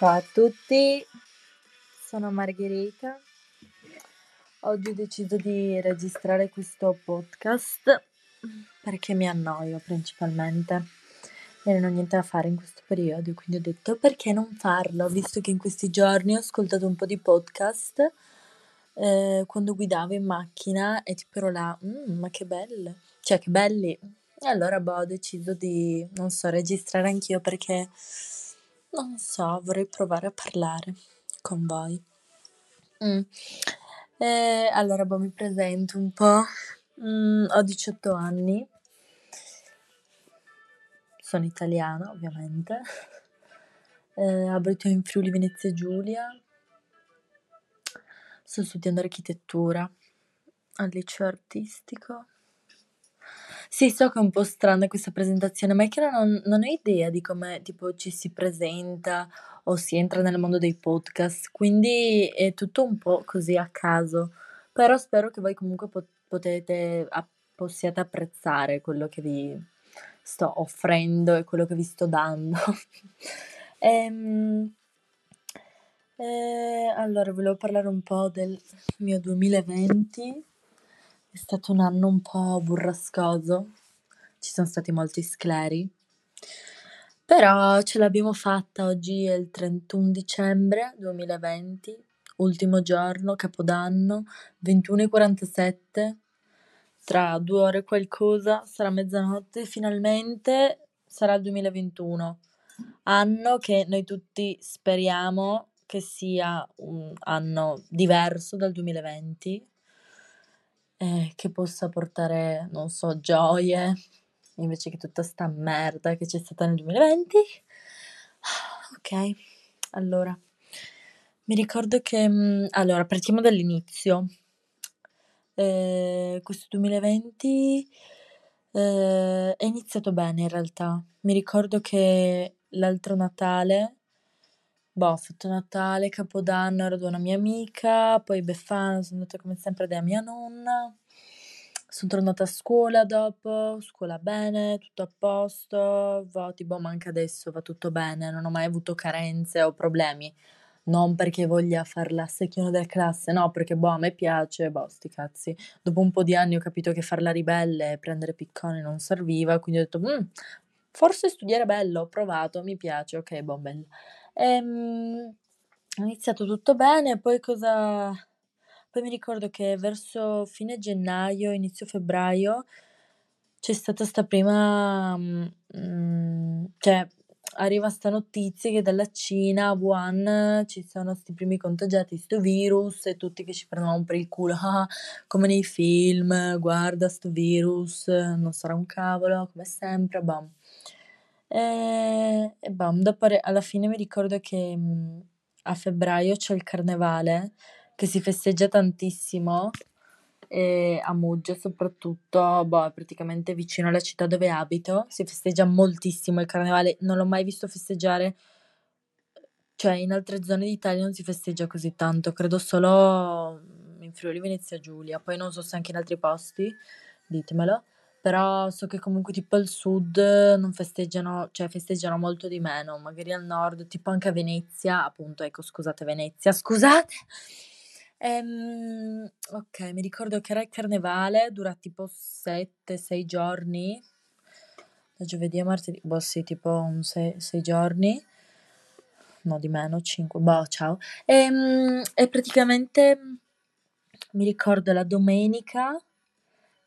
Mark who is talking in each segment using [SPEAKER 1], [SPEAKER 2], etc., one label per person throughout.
[SPEAKER 1] Ciao a tutti, sono Margherita. Oggi ho deciso di registrare questo podcast perché mi annoio principalmente e non ho niente da fare in questo periodo, quindi ho detto perché non farlo, visto che in questi giorni ho ascoltato un po' di podcast eh, quando guidavo in macchina e tipo ero là, "Mm, ma che belle, cioè che belli. E allora boh, ho deciso di, non so, registrare anch'io perché, non so, vorrei provare a parlare con voi. Mm. E allora boh, mi presento un po'. Mm, ho 18 anni, sono italiana ovviamente, eh, abito in Friuli Venezia Giulia, sto studiando architettura al liceo artistico. Sì, so che è un po' strana questa presentazione, ma è che non, non ho idea di come tipo ci si presenta o si entra nel mondo dei podcast, quindi è tutto un po' così a caso. Però spero che voi comunque po- potete, a- possiate apprezzare quello che vi sto offrendo e quello che vi sto dando. Ehm, eh, allora, volevo parlare un po' del mio 2020. È stato un anno un po' burrascoso, ci sono stati molti scleri, però ce l'abbiamo fatta. Oggi è il 31 dicembre 2020, ultimo giorno, capodanno, 21.47. Tra due ore qualcosa sarà mezzanotte, finalmente sarà il 2021, anno che noi tutti speriamo che sia un anno diverso dal 2020 eh, che possa portare, non so, gioie invece che tutta sta merda che c'è stata nel 2020. Ok, allora, mi ricordo che... mm, Allora, partiamo dall'inizio. Eh, questo 2020 eh, è iniziato bene in realtà. Mi ricordo che l'altro Natale, boh, ho fatto Natale, Capodanno, ero da una mia amica, poi Befana, sono andata come sempre da mia nonna. Sono tornata a scuola dopo, scuola bene, tutto a posto, voti, boh, ma anche adesso va tutto bene, non ho mai avuto carenze o problemi. Non perché voglia far la secchione della classe, no, perché boh, a me piace, boh, sti cazzi. Dopo un po' di anni ho capito che far la ribelle e prendere piccone non serviva, quindi ho detto, "Mm, forse studiare è bello, ho provato, mi piace, ok, boh, bello. Ehm, ho iniziato tutto bene, poi cosa... Poi mi ricordo che verso fine gennaio, inizio febbraio, c'è stata sta prima, mm, mm, cioè arriva sta notizia che dalla Cina a Wuhan ci sono sti primi contagiati di sto virus e tutti che ci prendevano per il culo, ah, come nei film, guarda sto virus, non sarà un cavolo, come sempre, bam. E, e bam, dopo alla fine mi ricordo che mm, a febbraio c'è il carnevale che si festeggia tantissimo e a Muggia soprattutto, boh, praticamente vicino alla città dove abito, si festeggia moltissimo il carnevale, non l'ho mai visto festeggiare, cioè in altre zone d'Italia non si festeggia così tanto, credo solo in Friuli Venezia Giulia, poi non so se anche in altri posti, ditemelo, però so che comunque tipo al sud non festeggiano, cioè festeggiano molto di meno, magari al nord, tipo anche a Venezia, appunto, ecco, scusate Venezia, scusate! Ehm, ok, mi ricordo che era il carnevale, dura tipo 7-6 giorni, da giovedì a martedì, boh sì, tipo un 6 giorni, no di meno, 5, boh, ciao. Ehm, E, praticamente mi ricordo la domenica,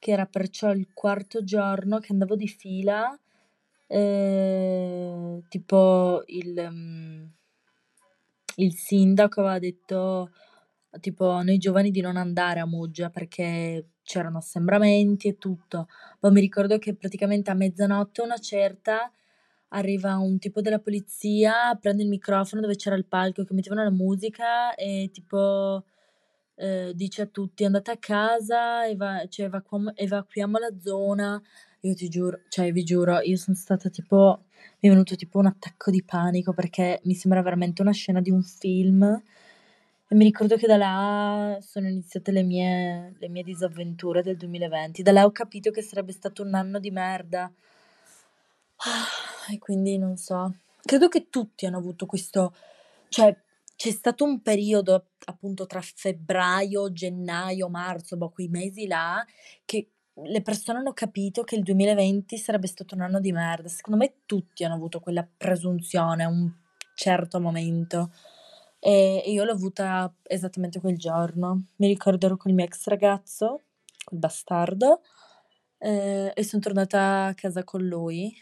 [SPEAKER 1] che era perciò il quarto giorno che andavo di fila, eh, tipo il, mm, il sindaco aveva detto tipo noi giovani di non andare a Muggia perché c'erano assembramenti e tutto. Ma mi ricordo che praticamente a mezzanotte una certa arriva un tipo della polizia, prende il microfono dove c'era il palco che mettevano la musica e tipo eh, dice a tutti andate a casa, eva- cioè, evacuiamo, evacuiamo la zona. Io ti giuro, cioè vi giuro, io sono stata tipo, mi è venuto tipo un attacco di panico perché mi sembra veramente una scena di un film. E mi ricordo che da là sono iniziate le mie, le mie disavventure del 2020. Da là ho capito che sarebbe stato un anno di merda. Ah, E quindi non so. Credo che tutti hanno avuto questo cioè c'è stato un periodo appunto tra febbraio, gennaio, marzo, boh, quei mesi là, che le persone hanno capito che il 2020 sarebbe stato un anno di merda. Secondo me tutti hanno avuto quella presunzione a un certo momento. E, io l'ho avuta esattamente quel giorno. Mi con il mio ex ragazzo, quel bastardo, eh, e sono tornata a casa con lui.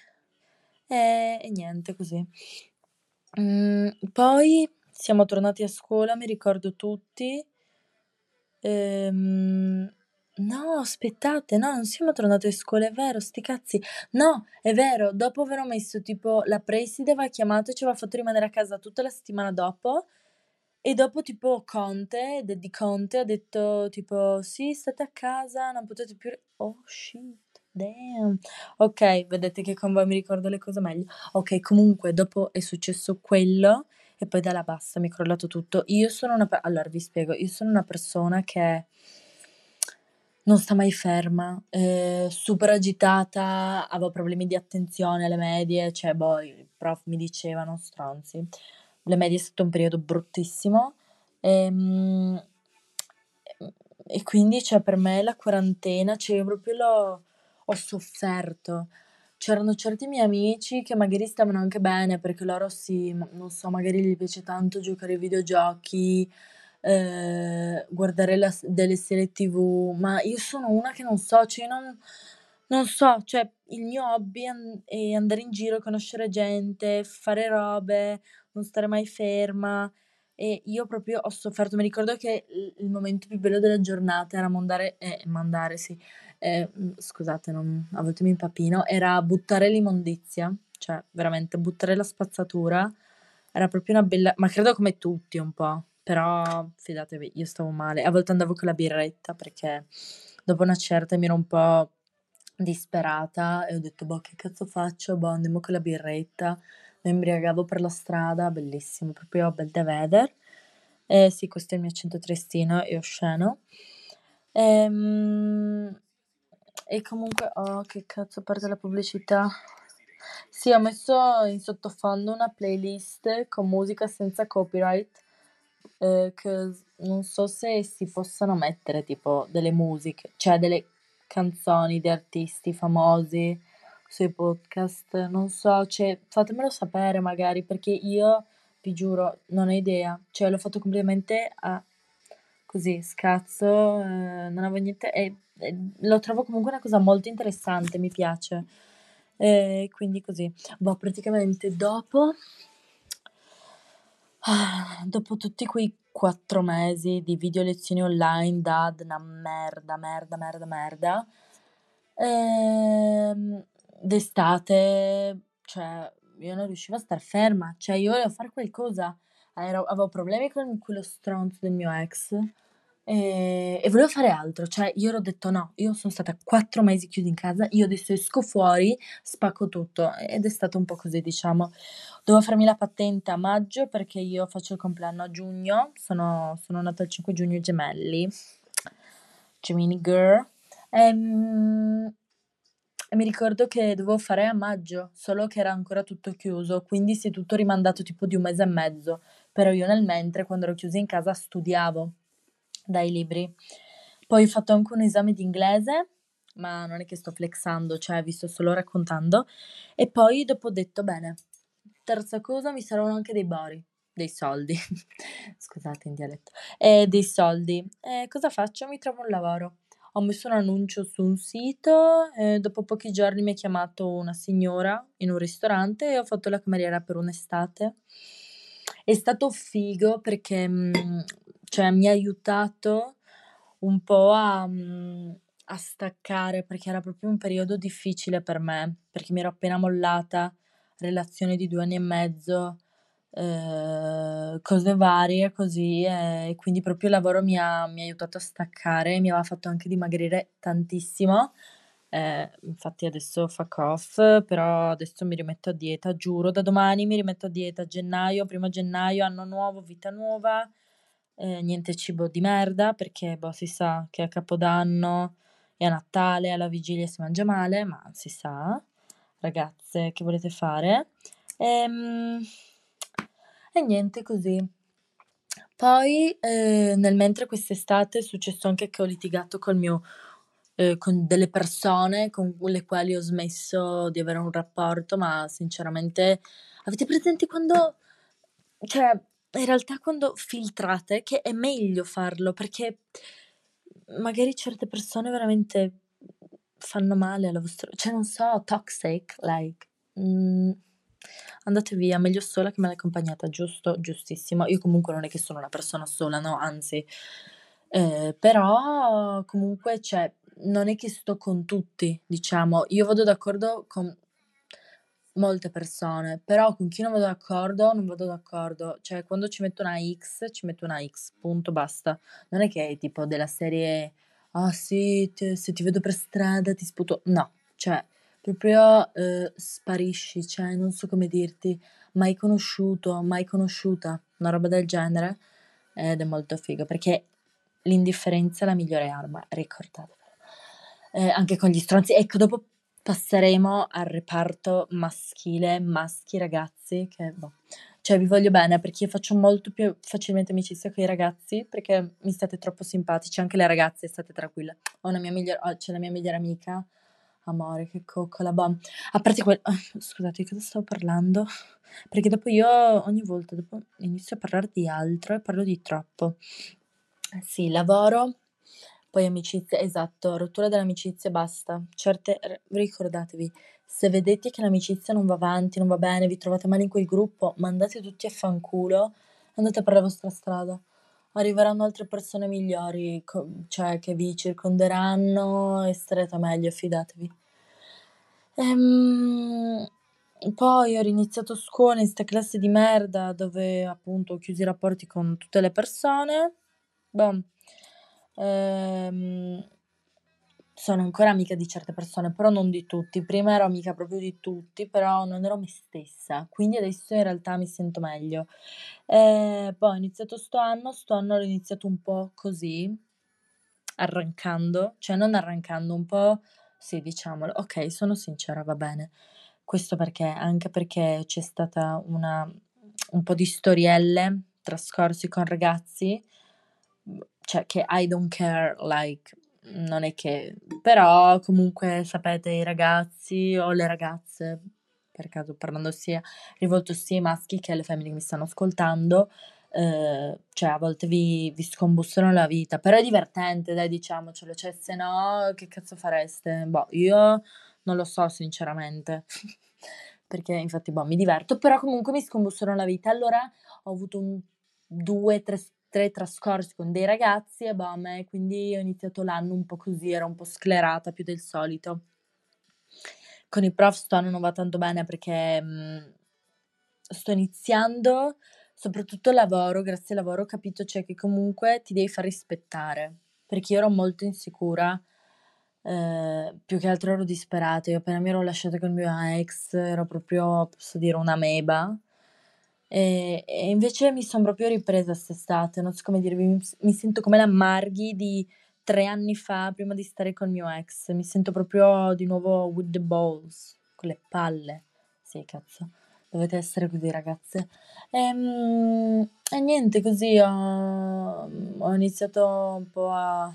[SPEAKER 1] E, e niente, così. Mm, poi siamo tornati a scuola, mi ricordo tutti. Ehm, no, aspettate, no, non siamo tornati a scuola, è vero, sti cazzi. No, è vero, dopo aver messo tipo la preside aveva chiamato e ci aveva fatto rimanere a casa tutta la settimana dopo. E dopo tipo Conte, Daddy Conte ha detto tipo sì, state a casa, non potete più... Oh shit, damn. Ok, vedete che con voi mi ricordo le cose meglio. Ok, comunque dopo è successo quello e poi dalla bassa mi è crollato tutto. Io sono una... Allora vi spiego, io sono una persona che non sta mai ferma, eh, super agitata, avevo problemi di attenzione alle medie, cioè boh, i prof mi dicevano stronzi. Le medie è stato un periodo bruttissimo e, ehm, e quindi cioè, per me la quarantena, cioè io proprio l'ho, ho sofferto. C'erano certi miei amici che magari stavano anche bene perché loro sì, non so, magari gli piace tanto giocare ai videogiochi, eh, guardare la- delle serie TV, ma io sono una che non so, cioè non, non so, cioè il mio hobby è an- è andare in giro, conoscere gente, fare robe, non stare mai ferma. E io proprio ho sofferto, mi ricordo che il, momento più bello della giornata era mandare, eh, mandare, sì, eh, scusate, non, a volte mi impapino, era buttare l'immondizia, cioè veramente buttare la spazzatura, era proprio una bella, ma credo come tutti un po', però fidatevi, io stavo male. A volte andavo con la birretta perché dopo una certa mi ero un po' disperata e ho detto, boh, che cazzo faccio? Boh, andiamo con la birretta. Mi imbriagavo per la strada, bellissimo, proprio bel da vedere. Eh, sì, questo è il mio accento tristino e osceno. Ehm, e comunque, oh, che cazzo, a parte la pubblicità. Sì, ho messo in sottofondo una playlist con musica senza copyright eh, che non so se si possano mettere tipo delle musiche, cioè delle canzoni di artisti famosi sui podcast, non so, cioè fatemelo sapere magari perché io vi giuro non ho idea, cioè l'ho fatto completamente a così scazzo, eh, non avevo niente e, e lo trovo comunque una cosa molto interessante, mi piace. E quindi così, boh, praticamente dopo dopo tutti quei quattro mesi di video lezioni online da una merda, merda, merda, merda, ehm, d'estate, cioè, io non riuscivo a star ferma, cioè, io volevo fare qualcosa. Ero- avevo problemi con quello stronzo del mio ex e, e volevo fare altro, cioè, io ero detto no, io sono stata quattro mesi chiusa in casa, io adesso esco fuori, spacco tutto ed è stato un po' così, diciamo. Dovevo farmi la patente a maggio perché io faccio il compleanno a giugno, sono, sono nata il 5 giugno gemelli, Gemini Girl. Ehm, E, mi ricordo che dovevo fare a maggio, solo che era ancora tutto chiuso, quindi si è tutto rimandato tipo di un mese e mezzo. Però io nel mentre, quando ero chiusa in casa, studiavo dai libri. Poi ho fatto anche un esame di inglese, ma non è che sto flexando, cioè vi sto solo raccontando. E poi dopo ho detto, bene, terza cosa mi servono anche dei bori, dei soldi. Scusate in dialetto. E dei soldi. E cosa faccio? Mi trovo un lavoro. Ho messo un annuncio su un sito e dopo pochi giorni mi ha chiamato una signora in un ristorante e ho fatto la cameriera per un'estate. È stato figo perché mm, cioè, mi ha aiutato un po' a, mm, a staccare perché era proprio un periodo difficile per me, perché mi ero appena mollata, relazione di due anni e mezzo, eh, cose varie così, e quindi proprio il lavoro mi ha, mi ha aiutato a staccare, mi aveva fatto anche dimagrire tantissimo. Eh, infatti adesso fuck off, però adesso mi rimetto a dieta, giuro, da domani mi rimetto a dieta, gennaio, primo gennaio, anno nuovo, vita nuova, eh, niente cibo di merda, perché boh, si sa che a Capodanno e a Natale, alla vigilia si mangia male, ma si sa, ragazze, che volete fare? Ehm, E niente, così. Poi, eh, nel mentre quest'estate è successo anche che ho litigato col mio, eh, con delle persone con le quali ho smesso di avere un rapporto, ma sinceramente, avete presente quando, cioè, in realtà quando filtrate, che è meglio farlo, perché magari certe persone veramente fanno male alla vostra, cioè non so, toxic, like, mm, andate via, meglio sola che male accompagnata, giusto, giustissimo. Io comunque non è che sono una persona sola, no, anzi, eh, però comunque, cioè, non è che sto con tutti, diciamo, io vado d'accordo con molte persone, però con chi non vado d'accordo, non vado d'accordo. Cioè, quando ci metto una X, ci metto una X, punto, basta. Non è che è tipo della serie, ah sì, ti- se ti vedo per strada ti sputo. No, cioè, proprio eh, sparisci, cioè, non so come dirti, mai conosciuto, mai conosciuta, una roba del genere. Ed è molto figo, perché l'indifferenza è la migliore arma, ricordatevelo. Eh, anche con gli stronzi. Ecco, dopo passeremo al reparto maschile, maschi, ragazzi, che boh. Cioè, vi voglio bene perché io faccio molto più facilmente amicizia con i ragazzi perché mi state troppo simpatici, anche le ragazze, state tranquille. Ho una mia migliore, c'è la mia migliore amica, amore, che coccola, bom. A parte quel... Oh, scusate, di cosa stavo parlando? Perché dopo io ogni volta dopo inizio a parlare di altro e parlo di troppo. Eh sì, lavoro poi amicizia, esatto, rottura dell'amicizia, basta. Certe, ricordatevi, se vedete che l'amicizia non va avanti, non va bene, vi trovate male in quel gruppo, mandate tutti a fanculo, andate per la vostra strada. Arriveranno altre persone migliori, cioè che vi circonderanno e starete meglio, fidatevi. Ehm, poi ho riniziato scuola in questa classe di merda dove appunto ho chiuso i rapporti con tutte le persone. Boh Ehm, sono ancora amica di certe persone, però non di tutti. Prima ero amica proprio di tutti, però non ero me stessa. Quindi adesso in realtà mi sento meglio. Eh, poi ho iniziato sto anno, sto anno l'ho iniziato un po' così, arrancando, cioè non arrancando, un po', sì, diciamolo. Ok, sono sincera, va bene. Questo perché? Anche perché c'è stata una, un po' di storielle trascorsi con ragazzi cioè che I don't care, like, non è che... Però comunque sapete i ragazzi o le ragazze, per caso parlando sia, rivolto sia ai maschi che alle femmine che mi stanno ascoltando, eh, cioè a volte vi, vi scombussano la vita, però è divertente, dai diciamocelo, cioè se no che cazzo fareste? Boh, io non lo so sinceramente, perché infatti boh, mi diverto, però comunque mi scombussano la vita, allora ho avuto un due, tre tre trascorsi con dei ragazzi e boh, me, quindi ho iniziato l'anno un po' così, ero un po' sclerata più del solito. Con i prof sto anno non va tanto bene perché mh, mm, sto iniziando, soprattutto lavoro, grazie al lavoro ho capito cioè, che comunque ti devi far rispettare, perché io ero molto insicura, eh, più che altro ero disperata, io appena mi ero lasciata con il mio ex ero proprio, posso dire, una meba e, e invece mi sono proprio ripresa quest'estate, non so come dirvi, mi, mi sento come la Marghi di tre anni fa, prima di stare col mio ex. Mi sento proprio di nuovo with the balls, con le palle. Sì, cazzo, dovete essere così, ragazze. E, ehm, e niente, così ho, ho iniziato un po' a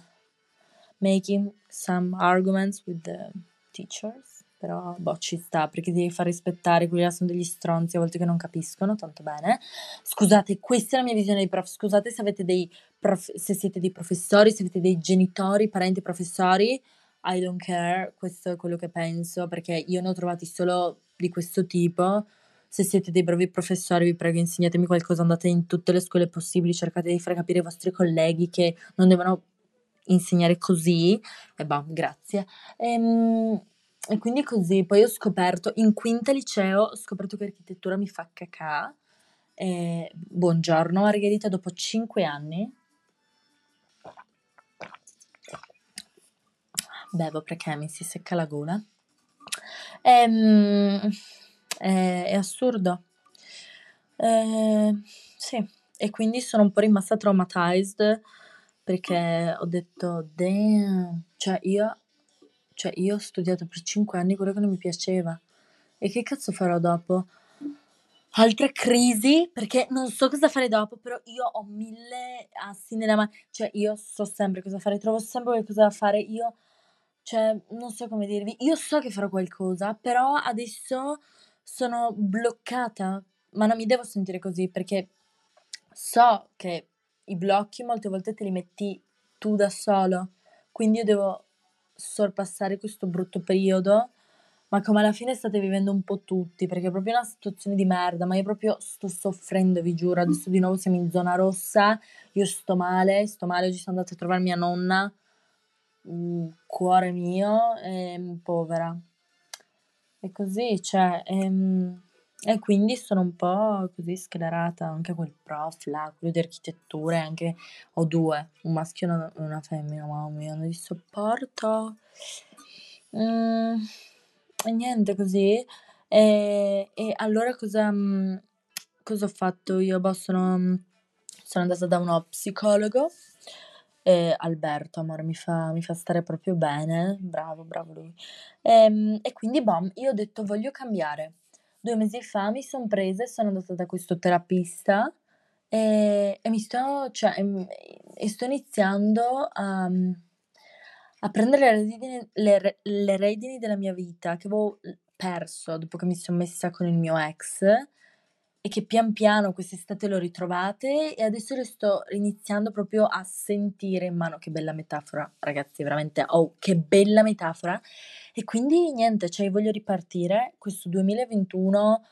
[SPEAKER 1] making some arguments with the teachers però boh, ci sta perché devi far rispettare, quelli là sono degli stronzi a volte che non capiscono tanto bene. Scusate, questa è la mia visione dei prof. Scusate se avete dei prof- se siete dei professori, se avete dei genitori, parenti professori. I don't care, questo è quello che penso perché io ne ho trovati solo di questo tipo. Se siete dei bravi professori, vi prego, insegnatemi qualcosa, andate in tutte le scuole possibili, cercate di far capire ai vostri colleghi che non devono insegnare così. E boh, grazie. Ehm e quindi così, poi ho scoperto, in quinta liceo, ho scoperto che architettura mi fa cacà. E, buongiorno Margherita, dopo cinque anni. Bevo perché mi si secca la gola. Ehm, è, è assurdo. E, sì, e quindi sono un po' rimasta traumatized perché ho detto, damn, cioè io cioè, io ho studiato per 5 anni quello che non mi piaceva. E che cazzo farò dopo? Altra crisi, perché non so cosa fare dopo, però io ho mille assi nella mano, cioè io so sempre cosa fare, trovo sempre qualcosa da fare, io, cioè, non so come dirvi, io so che farò qualcosa, però adesso sono bloccata, ma non mi devo sentire così, perché so che i blocchi molte volte te li metti tu da solo, quindi io devo sorpassare questo brutto periodo ma come alla fine state vivendo un po' tutti, perché è proprio una situazione di merda, ma io proprio sto soffrendo, vi giuro. Adesso di nuovo siamo in zona rossa, io sto male, sto male, oggi sono andata a trovare mia nonna, mm, cuore mio, e, mm, povera. E così, cioè, ehm, e quindi sono un po' così sclerata, anche quel prof là, quello di architettura, anche ho due, un maschio e una, femmina, mamma mia, non li sopporto. Mm, niente così. E, e allora cosa, mm, cosa ho fatto io? Boh, sono, sono andata da uno psicologo. E Alberto, amore, mi fa, mi fa stare proprio bene. Bravo, bravo lui. E, e quindi, boh, io ho detto voglio cambiare. Due mesi fa mi sono presa e sono andata da questo terapista e, e mi sto, cioè, e, e sto iniziando a a prendere le redini, le, le redini della mia vita che avevo perso dopo che mi sono messa con il mio ex e che pian piano quest'estate l'ho ritrovate e adesso le sto iniziando proprio a sentire in mano. Che bella metafora, ragazzi, veramente. Oh, che bella metafora. E quindi niente, cioè voglio ripartire questo 2021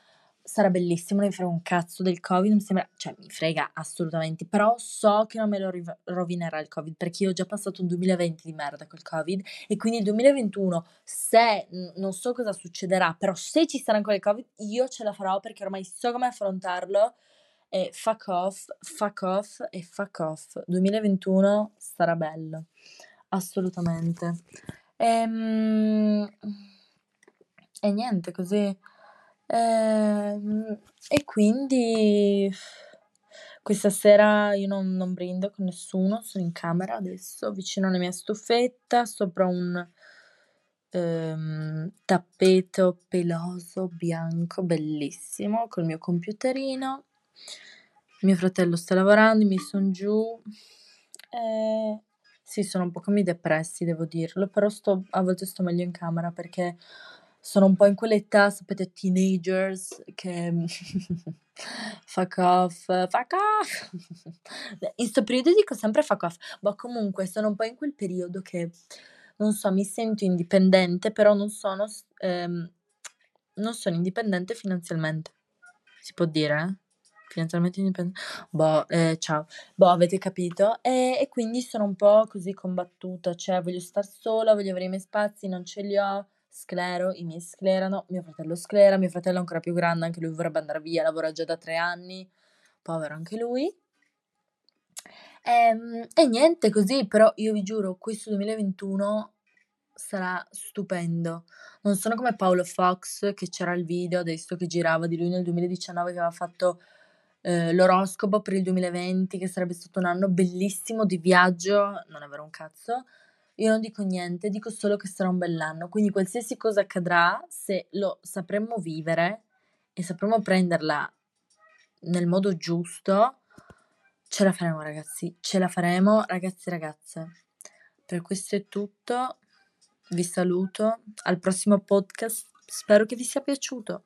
[SPEAKER 1] sarà bellissimo, non mi frega un cazzo del Covid, mi sembra, cioè mi frega assolutamente, però so che non me lo rovinerà il Covid, perché io ho già passato un 2020 di merda col Covid e quindi il 2021, se non so cosa succederà, però se ci sarà ancora il Covid, io ce la farò perché ormai so come affrontarlo e fuck off, fuck off e fuck off. 2021 sarà bello, assolutamente. Ehm... E niente, così Ehm, e quindi questa sera io non, non brindo con nessuno, sono in camera adesso, vicino alla mia stufetta, sopra un ehm, tappeto peloso bianco bellissimo col mio computerino. Mio fratello sta lavorando, mi sono giù. Eh, sì, sono un po' come depressi, devo dirlo, però sto, a volte sto meglio in camera perché sono un po' in quell'età, sapete, teenagers che fuck off, fuck off. in questo periodo dico sempre fuck off, ma comunque sono un po' in quel periodo che, non so, mi sento indipendente, però non sono, ehm, non sono indipendente finanzialmente. Si può dire? Eh? Finanzialmente indipendente? Boh, eh, ciao. Boh, avete capito? E, e quindi sono un po' così combattuta, cioè voglio star sola, voglio avere i miei spazi, non ce li ho sclero, i miei sclerano, mio fratello sclera, mio fratello è ancora più grande, anche lui vorrebbe andare via, lavora già da tre anni, povero anche lui. E, ehm, e niente così, però io vi giuro, questo 2021 sarà stupendo. Non sono come Paolo Fox, che c'era il video adesso che girava di lui nel 2019 che aveva fatto eh, l'oroscopo per il 2020, che sarebbe stato un anno bellissimo di viaggio, non è vero un cazzo, io non dico niente, dico solo che sarà un bell'anno, quindi qualsiasi cosa accadrà, se lo sapremo vivere e sapremo prenderla nel modo giusto, ce la faremo ragazzi, ce la faremo ragazzi e ragazze. Per questo è tutto, vi saluto, al prossimo podcast, spero che vi sia piaciuto.